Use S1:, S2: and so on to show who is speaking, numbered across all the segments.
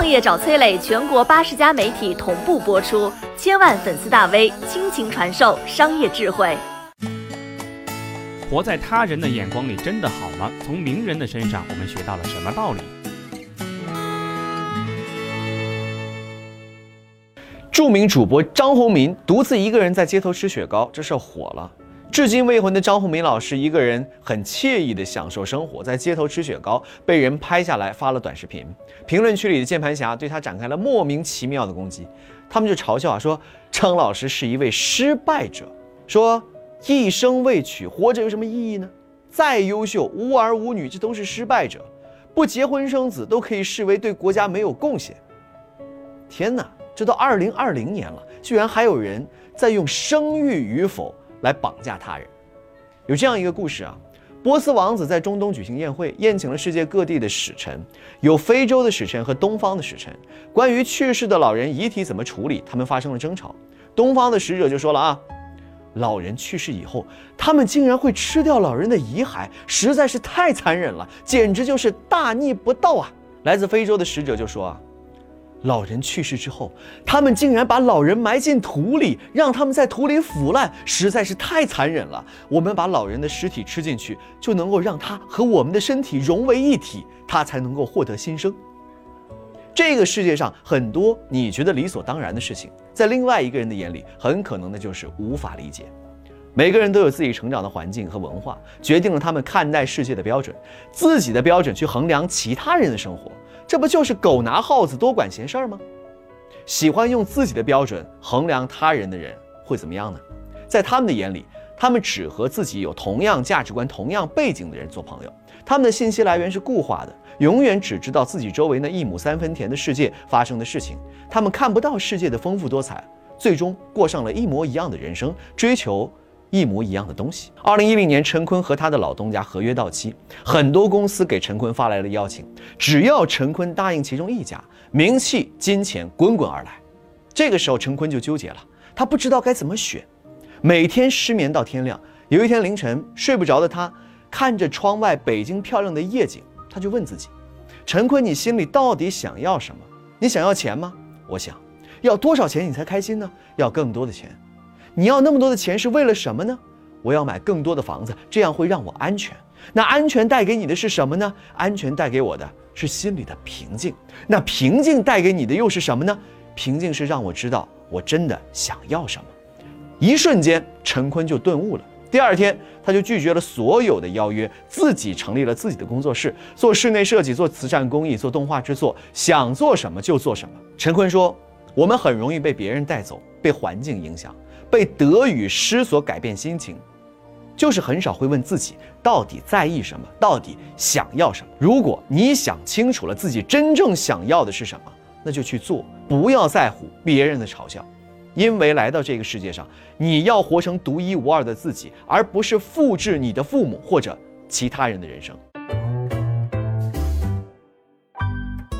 S1: 创业找崔磊，全国八十家媒体同步播出，千万粉丝大 V 倾情传授商业智慧。
S2: 活在他人的眼光里真的好吗？从名人的身上，我们学到了什么道理？
S3: 著名主播张宏民独自一个人在街头吃雪糕，这事火了。至今未婚的张宏民老师一个人很惬意地享受生活，在街头吃雪糕，被人拍下来发了短视频。评论区里的键盘侠对他展开了莫名其妙的攻击，他们就嘲笑啊，说张老师是一位失败者，说一生未娶，活着有什么意义呢？再优秀，无儿无女，这都是失败者，不结婚生子都可以视为对国家没有贡献。天哪，这都二零二零年了，居然还有人在用生育与否。来绑架他人，有这样一个故事啊，波斯王子在中东举行宴会，宴请了世界各地的使臣，有非洲的使臣和东方的使臣。关于去世的老人遗体怎么处理，他们发生了争吵。东方的使者就说了啊，老人去世以后，他们竟然会吃掉老人的遗骸，实在是太残忍了，简直就是大逆不道啊！来自非洲的使者就说啊。老人去世之后，他们竟然把老人埋进土里，让他们在土里腐烂，实在是太残忍了。我们把老人的尸体吃进去，就能够让他和我们的身体融为一体，他才能够获得新生。这个世界上很多你觉得理所当然的事情，在另外一个人的眼里，很可能那就是无法理解。每个人都有自己成长的环境和文化，决定了他们看待世界的标准，自己的标准去衡量其他人的生活。这不就是狗拿耗子多管闲事儿吗？喜欢用自己的标准衡量他人的人会怎么样呢？在他们的眼里，他们只和自己有同样价值观、同样背景的人做朋友。他们的信息来源是固化的，永远只知道自己周围那一亩三分田的世界发生的事情。他们看不到世界的丰富多彩，最终过上了一模一样的人生，追求。一模一样的东西。二零一零年，陈坤和他的老东家合约到期，很多公司给陈坤发来了邀请，只要陈坤答应其中一家，名气、金钱滚滚而来。这个时候，陈坤就纠结了，他不知道该怎么选，每天失眠到天亮。有一天凌晨睡不着的他，看着窗外北京漂亮的夜景，他就问自己：陈坤，你心里到底想要什么？你想要钱吗？我想要多少钱你才开心呢？要更多的钱。你要那么多的钱是为了什么呢？我要买更多的房子，这样会让我安全。那安全带给你的是什么呢？安全带给我的是心里的平静。那平静带给你的又是什么呢？平静是让我知道我真的想要什么。一瞬间，陈坤就顿悟了。第二天，他就拒绝了所有的邀约，自己成立了自己的工作室，做室内设计，做慈善公益，做动画制作，想做什么就做什么。陈坤说：“我们很容易被别人带走，被环境影响。”被得与失所改变心情，就是很少会问自己到底在意什么，到底想要什么。如果你想清楚了自己真正想要的是什么，那就去做，不要在乎别人的嘲笑，因为来到这个世界上，你要活成独一无二的自己，而不是复制你的父母或者其他人的人生。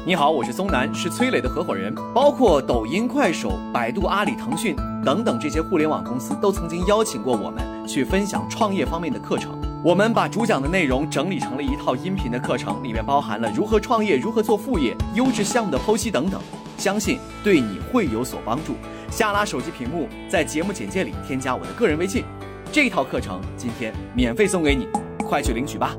S3: 你好，我是松南，是崔磊的合伙人。包括抖音、快手、百度、阿里、腾讯等等这些互联网公司，都曾经邀请过我们去分享创业方面的课程。我们把主讲的内容整理成了一套音频的课程，里面包含了如何创业、如何做副业、优质项目的剖析等等，相信对你会有所帮助。下拉手机屏幕，在节目简介里添加我的个人微信，这套课程今天免费送给你，快去领取吧。